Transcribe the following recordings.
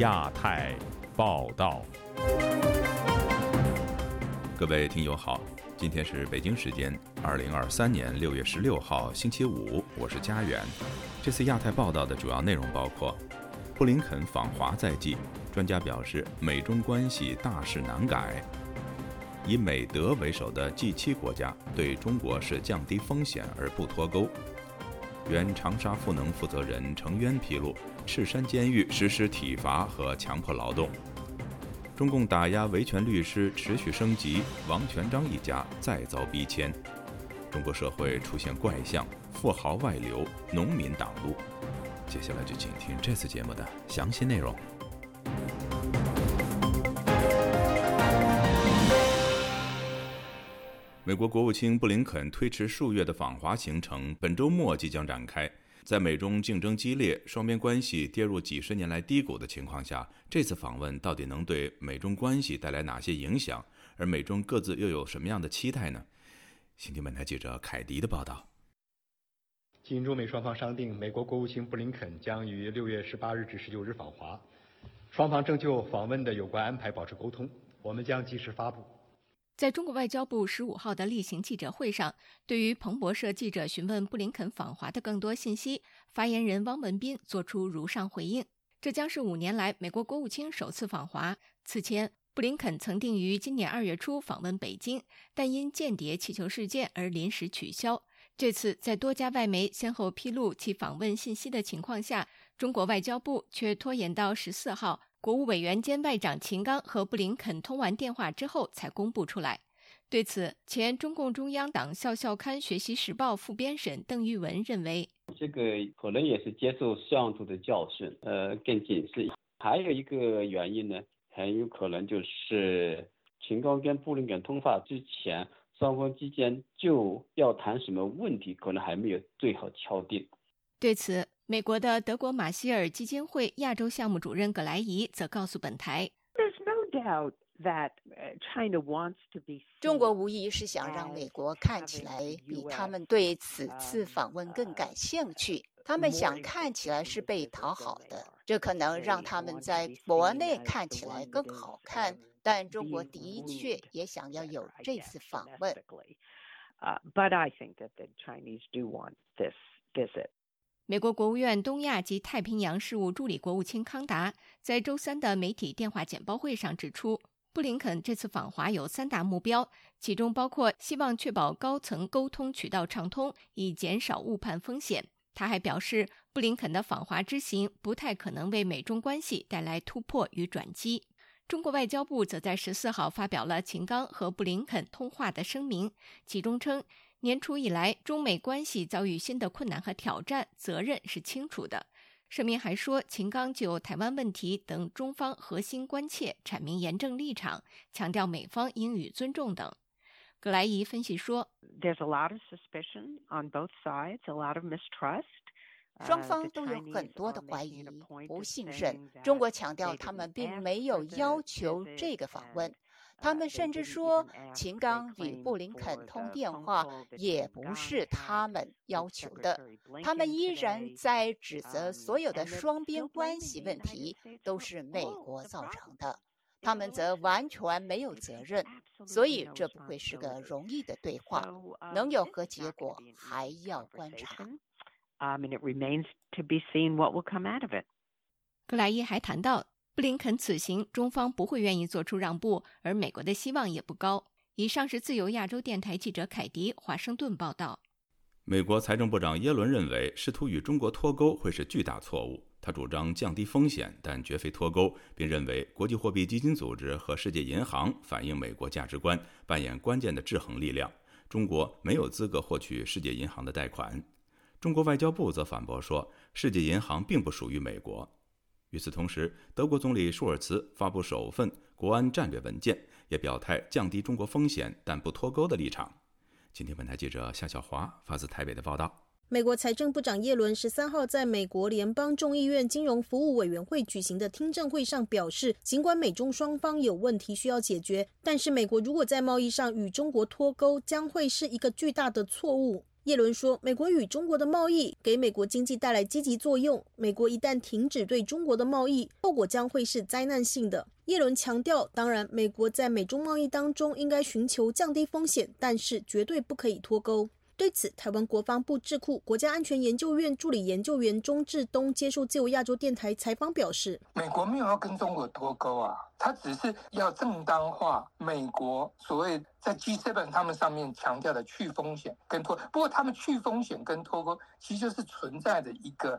亚太报道，各位听友好，今天是北京时间二零二三年六月十六号星期五，我是佳远。这次亚太报道的主要内容包括：布林肯访华在即，专家表示美中关系大势难改；以美德为首的 G 七国家对中国是降低风险而不脱钩。原长沙赋能负责人程渊披露，赤山监狱实施体罚和强迫劳动。中共打压维权律师持续升级，王全章一家再遭逼迁。中国社会出现怪象，富豪外流，农民挡路。接下来就请听这次节目的详细内容。美国国务卿布林肯推迟数月的访华行程，本周末即将展开。在美中竞争激烈、双边关系跌入几十年来低谷的情况下，这次访问到底能对美中关系带来哪些影响？而美中各自又有什么样的期待呢？新听本台记者凯迪的报道。经中美双方商定，美国国务卿布林肯将于六月十八日至十九日访华，双方正就访问的有关安排保持沟通，我们将及时发布。在中国外交部十五号的例行记者会上，对于彭博社记者询问布林肯访华的更多信息，发言人汪文斌作出如上回应：这将是五年来美国国务卿首次访华。此前，布林肯曾定于今年二月初访问北京，但因间谍气球事件而临时取消。这次在多家外媒先后披露其访问信息的情况下，中国外交部却拖延到十四号。国务委员兼外长秦刚和布林肯通完电话之后才公布出来。对此，前中共中央党校校刊《学习时报》副编审邓玉文认为，这个可能也是接受摄像头的教训，呃，更谨慎。还有一个原因呢，很有可能就是秦刚跟布林肯通话之前，双方之间就要谈什么问题，可能还没有最好敲定。对此。美国的德国马歇尔基金会亚洲项目主任葛莱伊则告诉本台：“中国无疑是想让美国看起来比他们对此次访问更感兴趣。他们想看起来是被讨好的，这可能让他们在国内看起来更好看。但中国的确也想要有这次访问。” But I think that the Chinese do want this visit. 美国国务院东亚及太平洋事务助理国务卿康达在周三的媒体电话简报会上指出，布林肯这次访华有三大目标，其中包括希望确保高层沟通渠道畅通，以减少误判风险。他还表示，布林肯的访华之行不太可能为美中关系带来突破与转机。中国外交部则在十四号发表了秦刚和布林肯通话的声明，其中称。年初以来，中美关系遭遇新的困难和挑战，责任是清楚的。声明还说，秦刚就台湾问题等中方核心关切阐明严正立场，强调美方应予尊重等。格莱伊分析说：“There's a lot of suspicion on both sides, a lot of mistrust。双方都有很多的怀疑、不信任。中国强调，他们并没有要求这个访问。”他们甚至说，秦刚与布林肯通电话也不是他们要求的。他们依然在指责所有的双边关系问题都是美国造成的，他们则完全没有责任。所以这不会是个容易的对话，能有何结果还要观察。格莱伊还谈到。布林肯此行，中方不会愿意做出让步，而美国的希望也不高。以上是自由亚洲电台记者凯迪华盛顿报道。美国财政部长耶伦认为，试图与中国脱钩会是巨大错误。他主张降低风险，但绝非脱钩，并认为国际货币基金组织和世界银行反映美国价值观，扮演关键的制衡力量。中国没有资格获取世界银行的贷款。中国外交部则反驳说，世界银行并不属于美国。与此同时，德国总理舒尔茨发布首份国安战略文件，也表态降低中国风险但不脱钩的立场。今天，本台记者夏小华发自台北的报道：美国财政部长耶伦十三号在美国联邦众议院金融服务委员会举行的听证会上表示，尽管美中双方有问题需要解决，但是美国如果在贸易上与中国脱钩，将会是一个巨大的错误。耶伦说，美国与中国的贸易给美国经济带来积极作用。美国一旦停止对中国的贸易，后果将会是灾难性的。耶伦强调，当然，美国在美中贸易当中应该寻求降低风险，但是绝对不可以脱钩。对此，台湾国防部智库国家安全研究院助理研究员钟志东接受自由亚洲电台采访表示：“美国没有要跟中国脱钩啊，他只是要正当化美国所谓在 G7 他们上面强调的去风险跟脱。不过，他们去风险跟脱钩其实就是存在的一个。”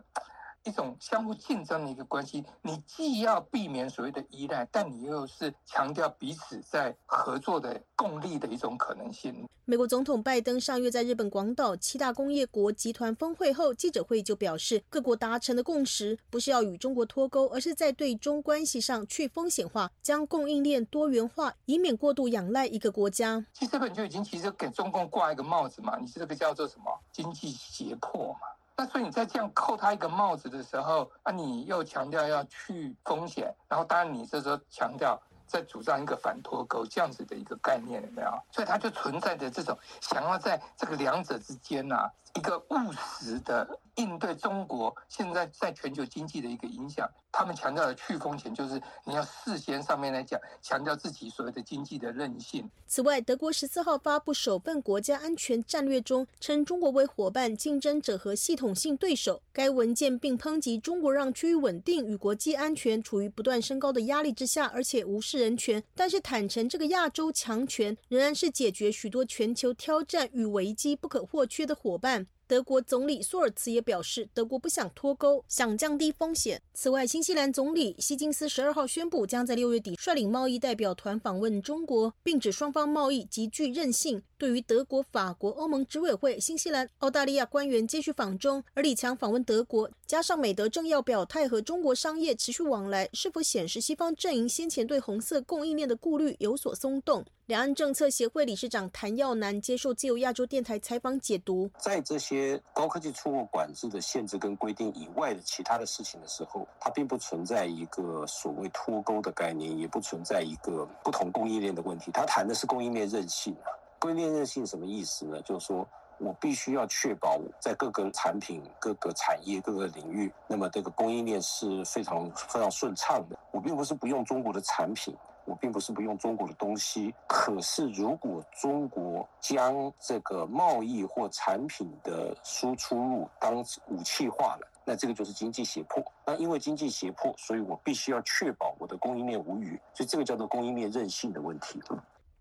一种相互竞争的一个关系，你既要避免所谓的依赖，但你又是强调彼此在合作的共利的一种可能性。美国总统拜登上月在日本广岛七大工业国集团峰会后记者会就表示，各国达成的共识不是要与中国脱钩，而是在对中关系上去风险化，将供应链多元化，以免过度仰赖一个国家。其实这本就已经其实给中共挂一个帽子嘛，你是这个叫做什么经济胁迫嘛？那所以你在这样扣他一个帽子的时候，啊，你又强调要去风险，然后当然你这时候强调在主张一个反脱钩这样子的一个概念，有没有？所以它就存在着这种想要在这个两者之间呐。一个务实的应对中国现在在全球经济的一个影响，他们强调的去风险，就是你要事先上面来讲，强调自己所谓的经济的韧性。此外，德国十四号发布首份国家安全战略中，称中国为伙伴、竞争者和系统性对手。该文件并抨击中国让区域稳定与国际安全处于不断升高的压力之下，而且无视人权。但是坦诚，这个亚洲强权仍然是解决许多全球挑战与危机不可或缺的伙伴。again 德国总理舒尔茨也表示，德国不想脱钩，想降低风险。此外，新西兰总理希金斯十二号宣布，将在六月底率领贸易代表团访问中国，并指双方贸易极具韧性。对于德国、法国、欧盟执委会、新西兰、澳大利亚官员接续访中，而李强访问德国，加上美德政要表态和中国商业持续往来，是否显示西方阵营先前对红色供应链的顾虑有所松动？两岸政策协会理事长谭耀南接受自由亚洲电台采访解读，在这些高科技出口管制的限制跟规定以外的其他的事情的时候，它并不存在一个所谓脱钩的概念，也不存在一个不同供应链的问题。它谈的是供应链韧性啊，供应链韧性什么意思呢？就是说我必须要确保在各个产品、各个产业、各个领域，那么这个供应链是非常非常顺畅的。我并不是不用中国的产品。我并不是不用中国的东西，可是如果中国将这个贸易或产品的输出入当武器化了，那这个就是经济胁迫。那因为经济胁迫，所以我必须要确保我的供应链无虞，所以这个叫做供应链韧性的问题。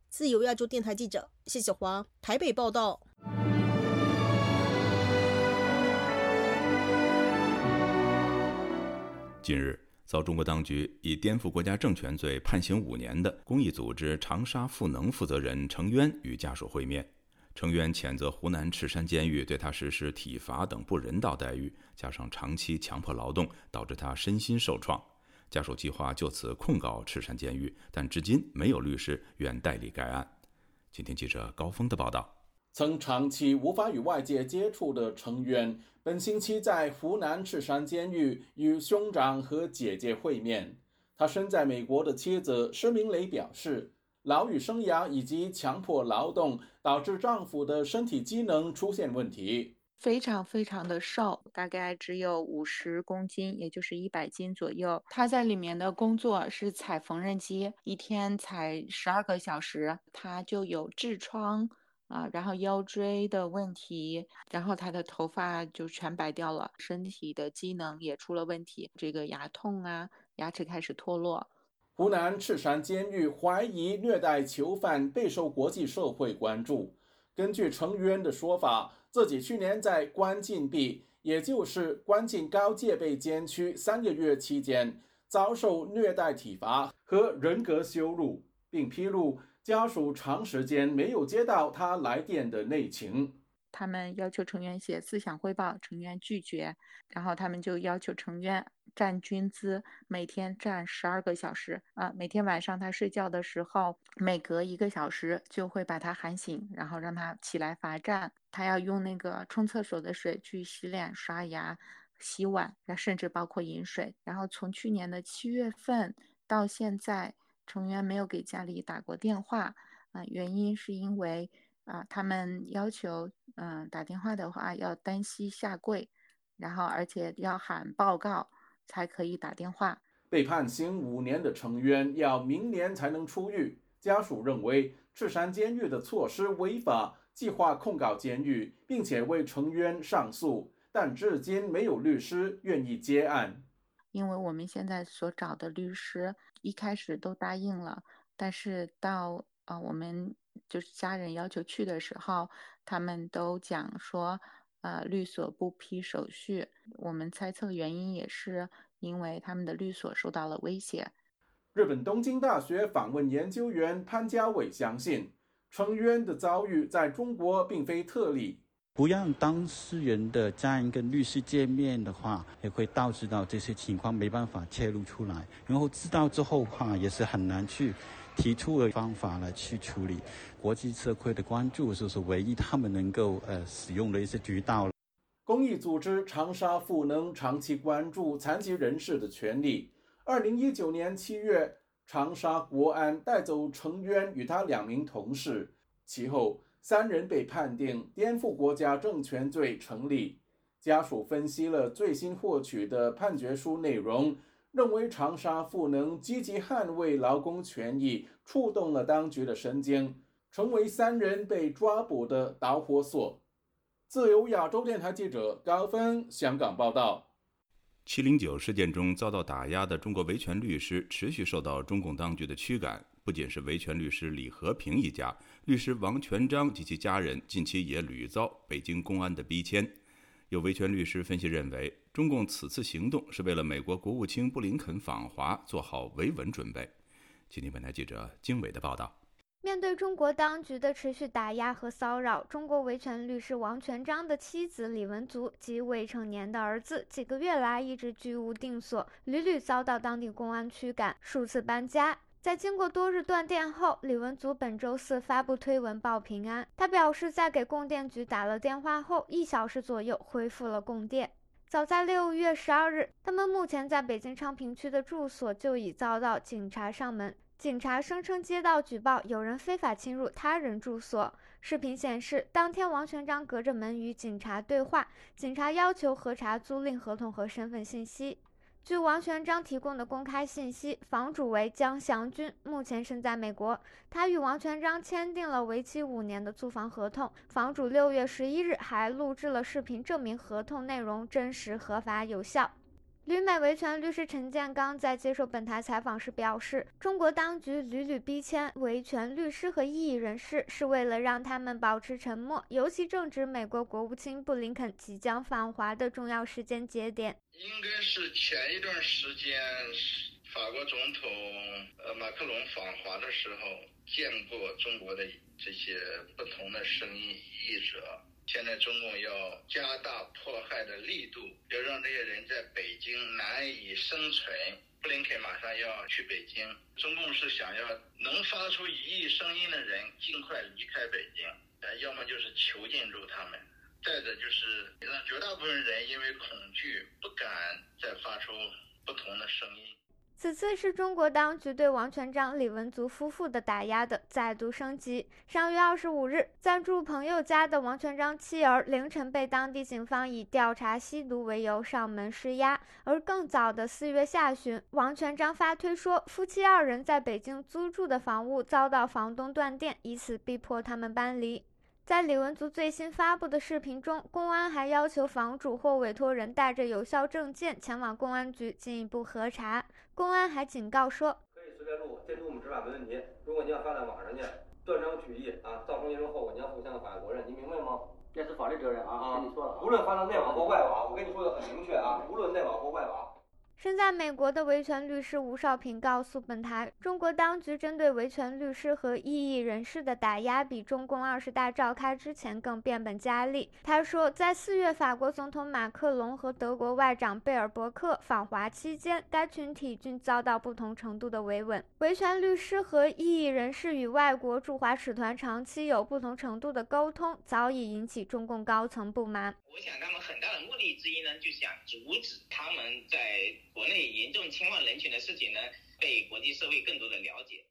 自由亚洲电台记者谢小华台北报道。近日。遭中国当局以颠覆国家政权罪判刑五年的公益组织长沙赋能负责人程渊与家属会面，程渊谴责湖南赤山监狱对他实施体罚等不人道待遇，加上长期强迫劳动，导致他身心受创。家属计划就此控告赤山监狱，但至今没有律师愿代理该案。请听记者高峰的报道。曾长期无法与外界接触的成员，本星期在湖南赤山监狱与兄长和姐姐会面。他身在美国的妻子施明雷表示，牢狱生涯以及强迫劳动导致丈夫的身体机能出现问题，非常非常的瘦，大概只有五十公斤，也就是一百斤左右。他在里面的工作是踩缝纫机，一天踩十二个小时，他就有痔疮。啊，然后腰椎的问题，然后他的头发就全白掉了，身体的机能也出了问题，这个牙痛啊，牙齿开始脱落。湖南赤山监狱怀疑虐待囚犯备受国际社会关注。根据程渊的说法，自己去年在关禁闭，也就是关进高戒备监区三个月期间，遭受虐待体罚和人格羞辱，并披露。家属长时间没有接到他来电的内情，他们要求成员写思想汇报，成员拒绝，然后他们就要求成员站军姿，每天站十二个小时啊，每天晚上他睡觉的时候，每隔一个小时就会把他喊醒，然后让他起来罚站，他要用那个冲厕所的水去洗脸、刷牙、洗碗，甚至包括饮水，然后从去年的七月份到现在。成员没有给家里打过电话，啊，原因是因为，啊，他们要求，嗯，打电话的话要单膝下跪，然后而且要喊报告才可以打电话。被判刑五年的成员要明年才能出狱，家属认为赤山监狱的措施违法，计划控告监狱，并且为成员上诉，但至今没有律师愿意接案。因为我们现在所找的律师一开始都答应了，但是到啊我们就是家人要求去的时候，他们都讲说，呃律所不批手续。我们猜测原因也是因为他们的律所受到了威胁。日本东京大学访问研究员潘家伟相信，成员的遭遇在中国并非特例。不让当事人的家人跟律师见面的话，也会导致到这些情况没办法揭露出来。然后知道之后的话，也是很难去提出的方法来去处理。国际社会的关注就是唯一他们能够呃使用的一些渠道。公益组织长沙赋能长期关注残疾人士的权利。二零一九年七月，长沙国安带走程渊与他两名同事，其后。三人被判定颠覆国家政权罪成立。家属分析了最新获取的判决书内容，认为长沙赋能积极捍卫劳工权益，触动了当局的神经，成为三人被抓捕的导火索。自由亚洲电台记者高峰香港报道。七零九事件中遭到打压的中国维权律师持续受到中共当局的驱赶。不仅是维权律师李和平一家，律师王全章及其家人近期也屡遭北京公安的逼迁。有维权律师分析认为，中共此次行动是为了美国国务卿布林肯访华做好维稳准备。请听本台记者经纬的报道。面对中国当局的持续打压和骚扰，中国维权律师王全章的妻子李文足及未成年的儿子几个月来一直居无定所，屡屡遭到当地公安驱赶，数次搬家。在经过多日断电后，李文足本周四发布推文报平安。他表示，在给供电局打了电话后，一小时左右恢复了供电。早在六月十二日，他们目前在北京昌平区的住所就已遭到警察上门。警察声称接到举报，有人非法侵入他人住所。视频显示，当天王全章隔着门与警察对话，警察要求核查租赁合同和身份信息。据王全章提供的公开信息，房主为江祥军，目前身在美国。他与王全章签订了为期五年的租房合同。房主六月十一日还录制了视频，证明合同内容真实、合法、有效。旅美维权律师陈建刚在接受本台采访时表示，中国当局屡屡逼迁维权律师和异议人士，是为了让他们保持沉默，尤其正值美国国务卿布林肯即将访华的重要时间节点。应该是前一段时间，法国总统呃马克龙访华的时候，见过中国的这些不同的声音异者。现在中共要加大迫害的力度，要让这些人在北京难以生存。布林肯马上要去北京，中共是想要能发出异议声音的人尽快离开北京，要么就是囚禁住他们，再者就是让绝大部分人因为恐惧不敢再发出不同的声音。此次是中国当局对王全章、李文足夫妇的打压的再度升级。上月二十五日，暂住朋友家的王全章妻儿凌晨被当地警方以调查吸毒为由上门施压。而更早的四月下旬，王全章发推说，夫妻二人在北京租住的房屋遭到房东断电，以此逼迫他们搬离。在李文足最新发布的视频中，公安还要求房主或委托人带着有效证件前往公安局进一步核查。公安还警告说，可以随便录，监督我们执法没问题。如果你要发在网上去，断章取义啊，造成严重后果，你要负相应法律责任，你明白吗？这是法律责任啊，跟你说了，无论发生内网或外网，我跟你说的很明确啊，无论内网或外网。身在美国的维权律师吴少平告诉本台，中国当局针对维权律师和异议人士的打压比中共二十大召开之前更变本加厉。他说，在四月法国总统马克龙和德国外长贝尔伯克访华期间，该群体均遭到不同程度的维稳。维权律师和异议人士与外国驻华使团长期有不同程度的沟通，早已引起中共高层不满。我想，他们很大的目的之一呢，就想阻止他们在国内严重侵犯人权的事情呢，被国际社会更多的了解。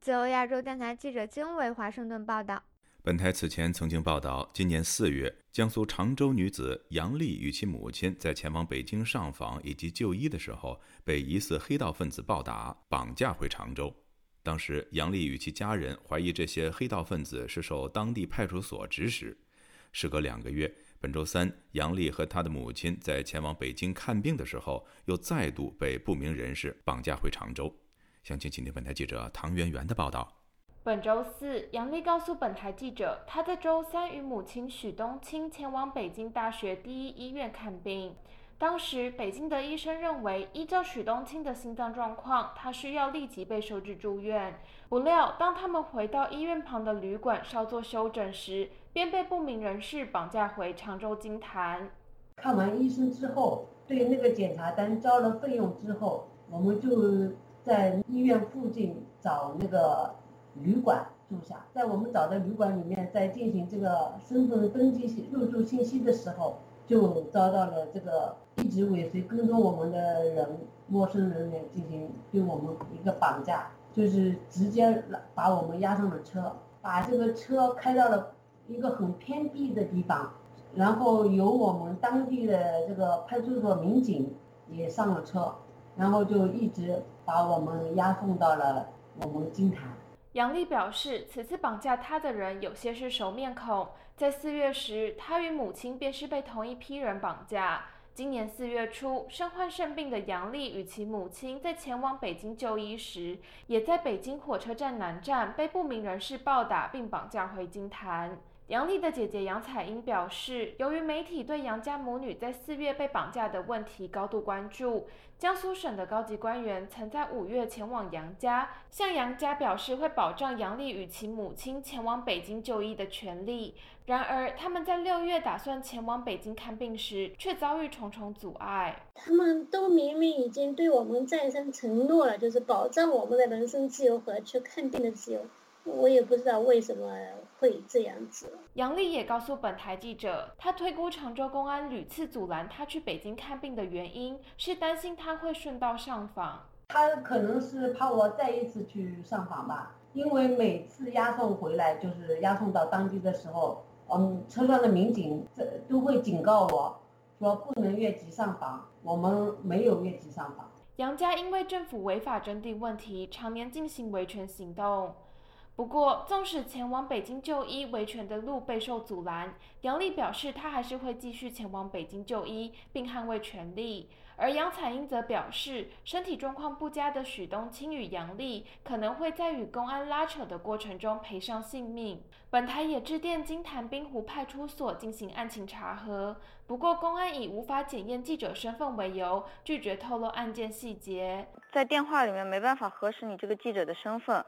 自由亚洲电台记者经纬华盛顿报道。本台此前曾经报道，今年四月，江苏常州女子杨丽与其母亲在前往北京上访以及就医的时候，被疑似黑道分子暴打、绑架回常州。当时，杨丽与其家人怀疑这些黑道分子是受当地派出所指使。时隔两个月，本周三，杨丽和她的母亲在前往北京看病的时候，又再度被不明人士绑架回常州。详情，请听本台记者唐媛媛的报道。本周四，杨丽告诉本台记者，她在周三与母亲许冬青前往北京大学第一医院看病。当时，北京的医生认为，依照许冬青的心脏状况，他需要立即被收治住院。不料，当他们回到医院旁的旅馆稍作休整时，便被不明人士绑架回常州金坛。看完医生之后，对那个检查单交了费用之后，我们就在医院附近找那个。旅馆住下，在我们找的旅馆里面，在进行这个身份登记、入住信息的时候，就遭到了这个一直尾随跟踪我们的人，陌生人员进行对我们一个绑架，就是直接把我们押上了车，把这个车开到了一个很偏僻的地方，然后由我们当地的这个派出所民警也上了车，然后就一直把我们押送到了我们金坛。杨丽表示，此次绑架她的人有些是熟面孔。在四月时，她与母亲便是被同一批人绑架。今年四月初，身患肾病的杨丽与其母亲在前往北京就医时，也在北京火车站南站被不明人士暴打并绑架回金坛。杨丽的姐姐杨彩英表示，由于媒体对杨家母女在四月被绑架的问题高度关注，江苏省的高级官员曾在五月前往杨家，向杨家表示会保障杨丽与其母亲前往北京就医的权利。然而，他们在六月打算前往北京看病时，却遭遇重重阻碍。他们都明明已经对我们再三承诺了，就是保障我们的人身自由和去看病的自由。我也不知道为什么会这样子。杨丽也告诉本台记者，她推估常州公安屡次阻拦她去北京看病的原因是担心她会顺道上访。他可能是怕我再一次去上访吧，因为每次押送回来，就是押送到当地的时候，嗯，车上的民警这都会警告我说不能越级上访。我们没有越级上访。杨家因为政府违法征地问题，常年进行维权行动。不过，纵使前往北京就医维权的路备受阻拦，杨丽表示，她还是会继续前往北京就医，并捍卫权利。而杨彩英则表示，身体状况不佳的许冬青与杨丽可能会在与公安拉扯的过程中赔上性命。本台也致电金坛滨湖派出所进行案情查核，不过公安以无法检验记者身份为由，拒绝透露案件细节。在电话里面没办法核实你这个记者的身份。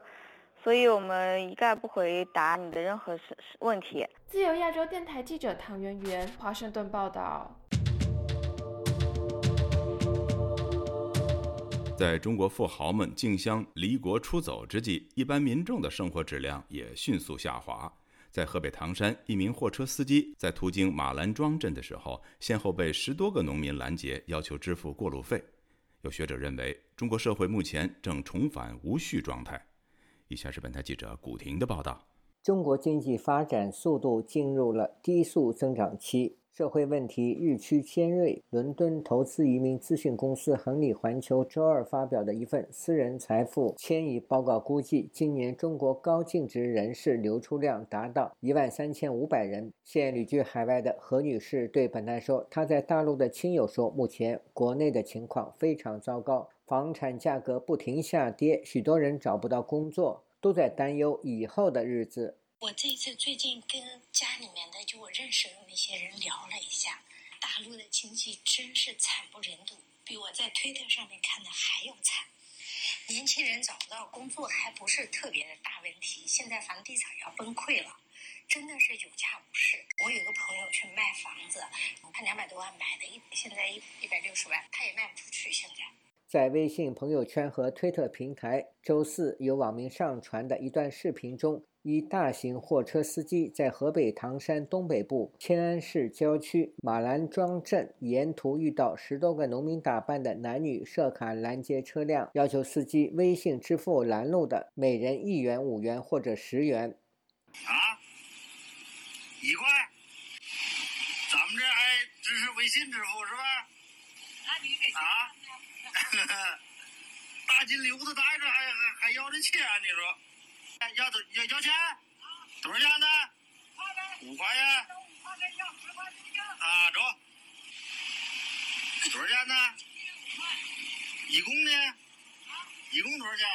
所以我们一概不回答你的任何是问题。自由亚洲电台记者唐媛媛，华盛顿报道。在中国富豪们竞相离国出走之际，一般民众的生活质量也迅速下滑。在河北唐山，一名货车司机在途经马兰庄镇的时候，先后被十多个农民拦截，要求支付过路费。有学者认为，中国社会目前正重返无序状态。以下是本台记者古婷的报道：中国经济发展速度进入了低速增长期，社会问题日趋尖锐。伦敦投资移民咨询公司恒利环球周二发表的一份私人财富迁移报告估计，今年中国高净值人士流出量达到一万三千五百人。现旅居海外的何女士对本台说：“她在大陆的亲友说，目前国内的情况非常糟糕。”房产价格不停下跌，许多人找不到工作，都在担忧以后的日子。我这次最近跟家里面的就我认识的那些人聊了一下，大陆的经济真是惨不忍睹，比我在推特上面看的还要惨。年轻人找不到工作还不是特别的大问题，现在房地产要崩溃了，真的是有价无市。我有个朋友去卖房子，他两百多万买的，一现在一一百六十万，他也卖不出去，现在。在微信朋友圈和推特平台，周四有网民上传的一段视频中，一大型货车司机在河北唐山东北部迁安市郊区马兰庄镇沿途遇到十多个农民打扮的男女设卡拦截车辆，要求司机微信支付拦路的每人一元、五元或者十元。啊，一块。咱们这还支持微信支付是吧？那你给啊？大金溜子，大这还还还要这钱？你说？要要要钱？多少钱呢？五块钱。啊，走。多少钱呢？一共呢？一共多少钱？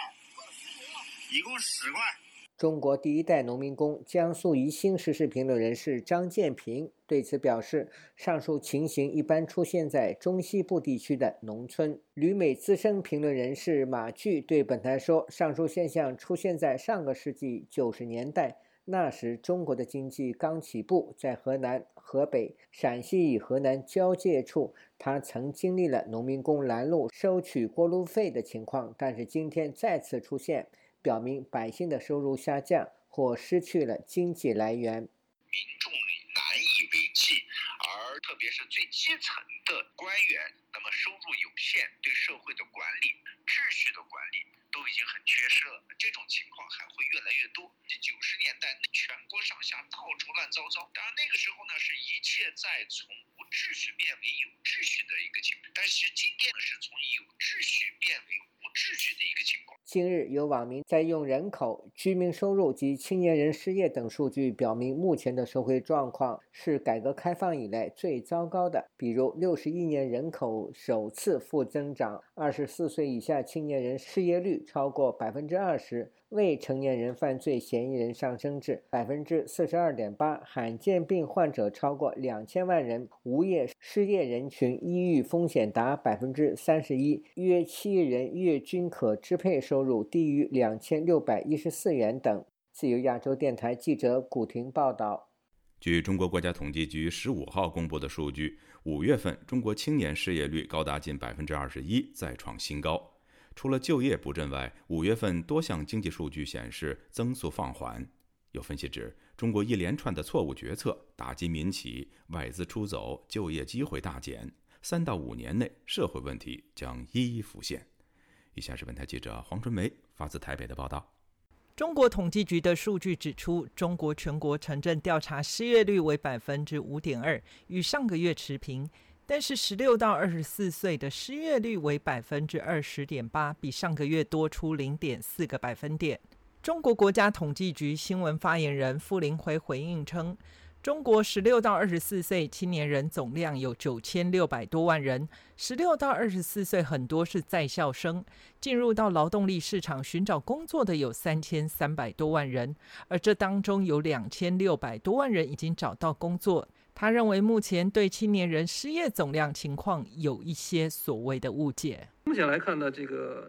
一共十块。中国第一代农民工、江苏宜兴时事评论人士张建平对此表示：“上述情形一般出现在中西部地区的农村。”旅美资深评论人士马巨对本台说：“上述现象出现在上个世纪九十年代，那时中国的经济刚起步，在河南、河北、陕西与河南交界处，他曾经历了农民工拦路收取过路费的情况，但是今天再次出现。”表明百姓的收入下降或失去了经济来源，民众难以为继，而特别是最基层的官员，那么收入有限，对社会的管理、秩序的管理都已经很缺失了。这种情况还会越来越多。九十年代全国上下到处乱糟糟，当然那个时候呢，是一切在从无秩序变为有秩序的一个情况，但是今天呢，是从有秩序变为无秩序的一个情况。近日，有网民在用人口、居民收入及青年人失业等数据，表明目前的社会状况是改革开放以来最糟糕的。比如，六十一年人口首次负增长，二十四岁以下青年人失业率超过百分之二十。未成年人犯罪嫌疑人上升至百分之四十二点八，罕见病患者超过两千万人，无业失业人群抑郁风险达百分之三十一，约七亿人月均可支配收入低于两千六百一十四元等。自由亚洲电台记者古婷报道。据中国国家统计局十五号公布的数据，五月份中国青年失业率高达近百分之二十一，再创新高。除了就业不振外，五月份多项经济数据显示增速放缓。有分析指，中国一连串的错误决策打击民企，外资出走，就业机会大减。三到五年内，社会问题将一一浮现。以下是本台记者黄春梅发自台北的报道。中国统计局的数据指出，中国全国城镇调查失业率为百分之五点二，与上个月持平。但是，十六到二十四岁的失业率为百分之二十点八，比上个月多出零点四个百分点。中国国家统计局新闻发言人傅林辉回应称，中国十六到二十四岁青年人总量有九千六百多万人，十六到二十四岁很多是在校生，进入到劳动力市场寻找工作的有三千三百多万人，而这当中有两千六百多万人已经找到工作。他认为，目前对青年人失业总量情况有一些所谓的误解。目前来看呢，这个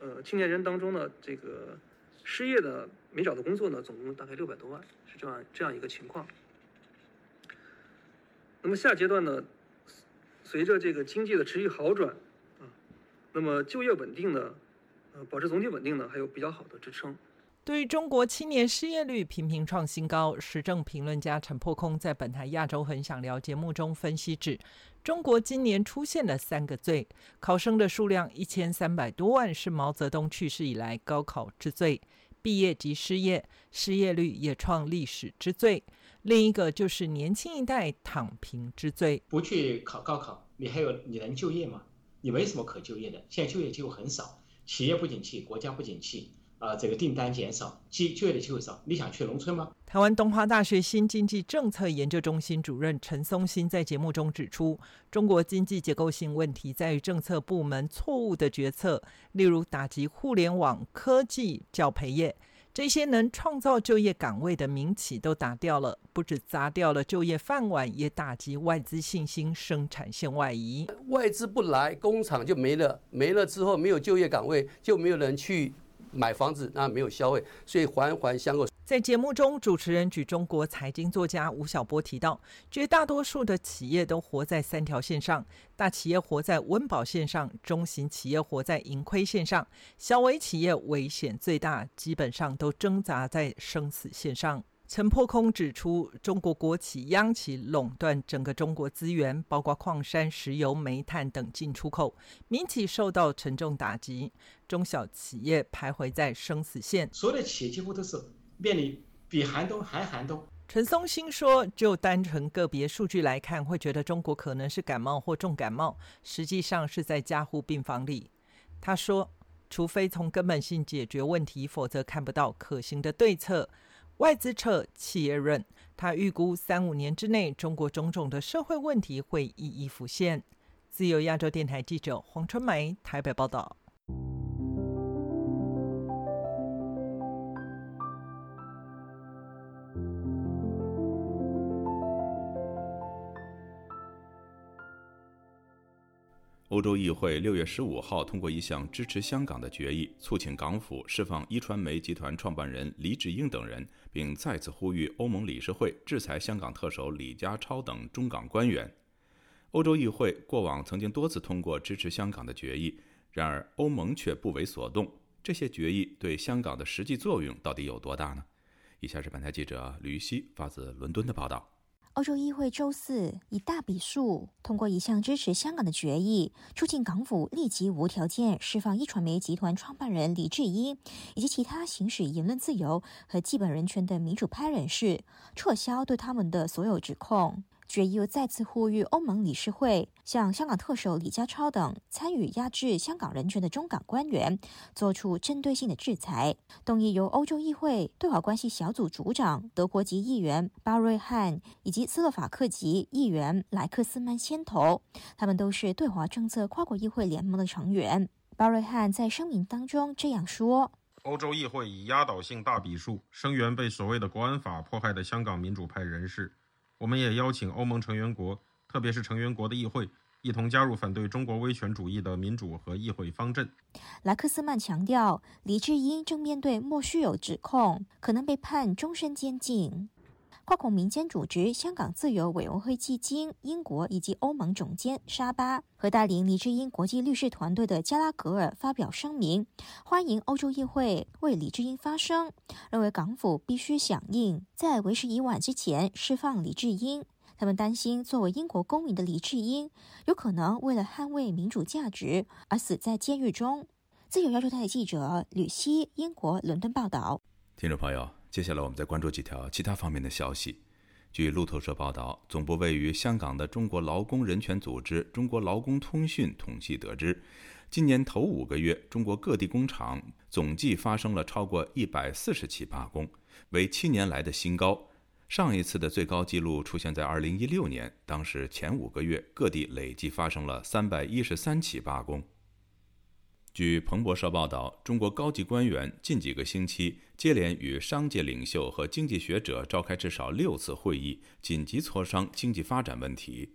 呃青年人当中呢，这个失业的没找到工作呢，总共大概六百多万，是这样这样一个情况。那么下阶段呢，随着这个经济的持续好转啊，那么就业稳定呢，呃保持总体稳定呢，还有比较好的支撑。对于中国青年失业率频频创新高，时政评论家陈破空在本台《亚洲很想聊》节目中分析指，中国今年出现了三个最：考生的数量一千三百多万是毛泽东去世以来高考之最；毕业即失业，失业率也创历史之最；另一个就是年轻一代躺平之最。不去考高考，你还有你能就业吗？你没什么可就业的，现在就业机会很少，企业不景气，国家不景气。啊，这个订单减少，就就业的机会少。你想去农村吗？台湾东华大学新经济政策研究中心主任陈松新在节目中指出，中国经济结构性问题在于政策部门错误的决策，例如打击互联网、科技、教培业这些能创造就业岗位的民企都打掉了，不止砸掉了就业饭碗，也打击外资信心，生产线外移。外资不来，工厂就没了，没了之后没有就业岗位，就没有人去。买房子那没有消费，所以环环相扣。在节目中，主持人举中国财经作家吴晓波提到，绝大多数的企业都活在三条线上：大企业活在温饱线上，中型企业活在盈亏线上，小微企业危险最大，基本上都挣扎在生死线上。陈破空指出，中国国企、央企垄断整个中国资源，包括矿山、石油、煤炭等进出口，民企受到沉重打击，中小企业徘徊在生死线。所有的企业几乎都是面临比寒冬还寒冬。陈松兴说：“就单纯个别数据来看，会觉得中国可能是感冒或重感冒，实际上是在加护病房里。”他说：“除非从根本性解决问题，否则看不到可行的对策。”外资撤，企业润。他预估三五年之内，中国种种的社会问题会一一浮现。自由亚洲电台记者黄春梅台北报道。欧洲议会六月十五号通过一项支持香港的决议，促请港府释放一传媒集团创办人黎智英等人，并再次呼吁欧盟理事会制裁香港特首李家超等中港官员。欧洲议会过往曾经多次通过支持香港的决议，然而欧盟却不为所动。这些决议对香港的实际作用到底有多大呢？以下是本台记者吕希发自伦敦的报道。欧洲议会周四以大笔数通过一项支持香港的决议，促进港府立即无条件释放一传媒集团创办人黎智英以及其他行使言论自由和基本人权的民主派人士，撤销对他们的所有指控。决议又再次呼吁欧盟理事会向香港特首李家超等参与压制香港人权的中港官员做出针对性的制裁。动议由欧洲议会对华关系小组组长德国籍议员巴瑞汉以及斯洛伐克籍议员莱克斯曼牵头，他们都是对华政策跨国议会联盟的成员。巴瑞汉在声明当中这样说：“欧洲议会以压倒性大比数声援被所谓的国安法迫害的香港民主派人士。”我们也邀请欧盟成员国，特别是成员国的议会，一同加入反对中国威权主义的民主和议会方阵。莱克斯曼强调，黎智英正面对莫须有指控，可能被判终身监禁。跨国民间组织香港自由委员会基金英国以及欧盟总监沙巴和带领李智英国际律师团队的加拉格尔发表声明，欢迎欧洲议会为李智英发声，认为港府必须响应，在为时已晚之前释放李智英。他们担心，作为英国公民的李智英有可能为了捍卫民主价值而死在监狱中。自由亚洲台记者吕希，英国伦敦报道。听众朋友。接下来，我们再关注几条其他方面的消息。据路透社报道，总部位于香港的中国劳工人权组织中国劳工通讯统计得知，今年头五个月，中国各地工厂总计发生了超过一百四十起罢工，为七年来的新高。上一次的最高纪录出现在二零一六年，当时前五个月各地累计发生了三百一十三起罢工。据彭博社报道，中国高级官员近几个星期接连与商界领袖和经济学者召开至少六次会议，紧急磋商经济发展问题。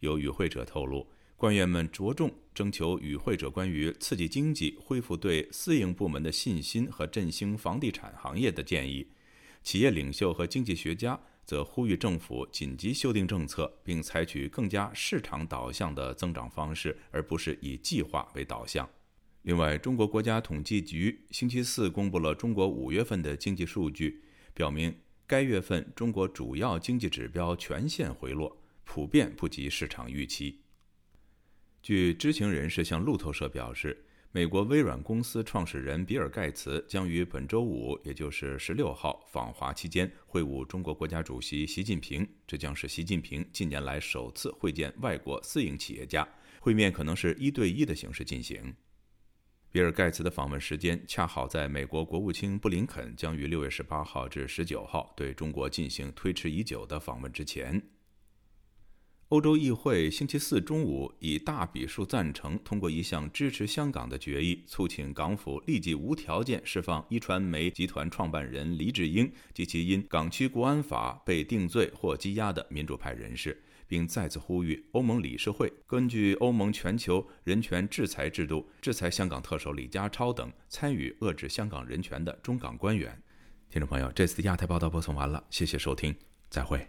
有与会者透露，官员们着重征求与会者关于刺激经济、恢复对私营部门的信心和振兴房地产行业的建议。企业领袖和经济学家则呼吁政府紧急修订政策，并采取更加市场导向的增长方式，而不是以计划为导向。另外，中国国家统计局星期四公布了中国五月份的经济数据，表明该月份中国主要经济指标全线回落，普遍不及市场预期。据知情人士向路透社表示，美国微软公司创始人比尔·盖茨将于本周五，也就是十六号访华期间会晤中国国家主席习近平，这将是习近平近年来首次会见外国私营企业家。会面可能是一对一的形式进行。比尔·盖茨的访问时间恰好在美国国务卿布林肯将于六月十八号至十九号对中国进行推迟已久的访问之前。欧洲议会星期四中午以大笔数赞成通过一项支持香港的决议，促请港府立即无条件释放一传媒集团创办人黎智英及其因港区国安法被定罪或羁押的民主派人士。并再次呼吁欧盟理事会根据欧盟全球人权制裁制度制裁香港特首李家超等参与遏制香港人权的中港官员。听众朋友，这次的亚太报道播送完了，谢谢收听，再会。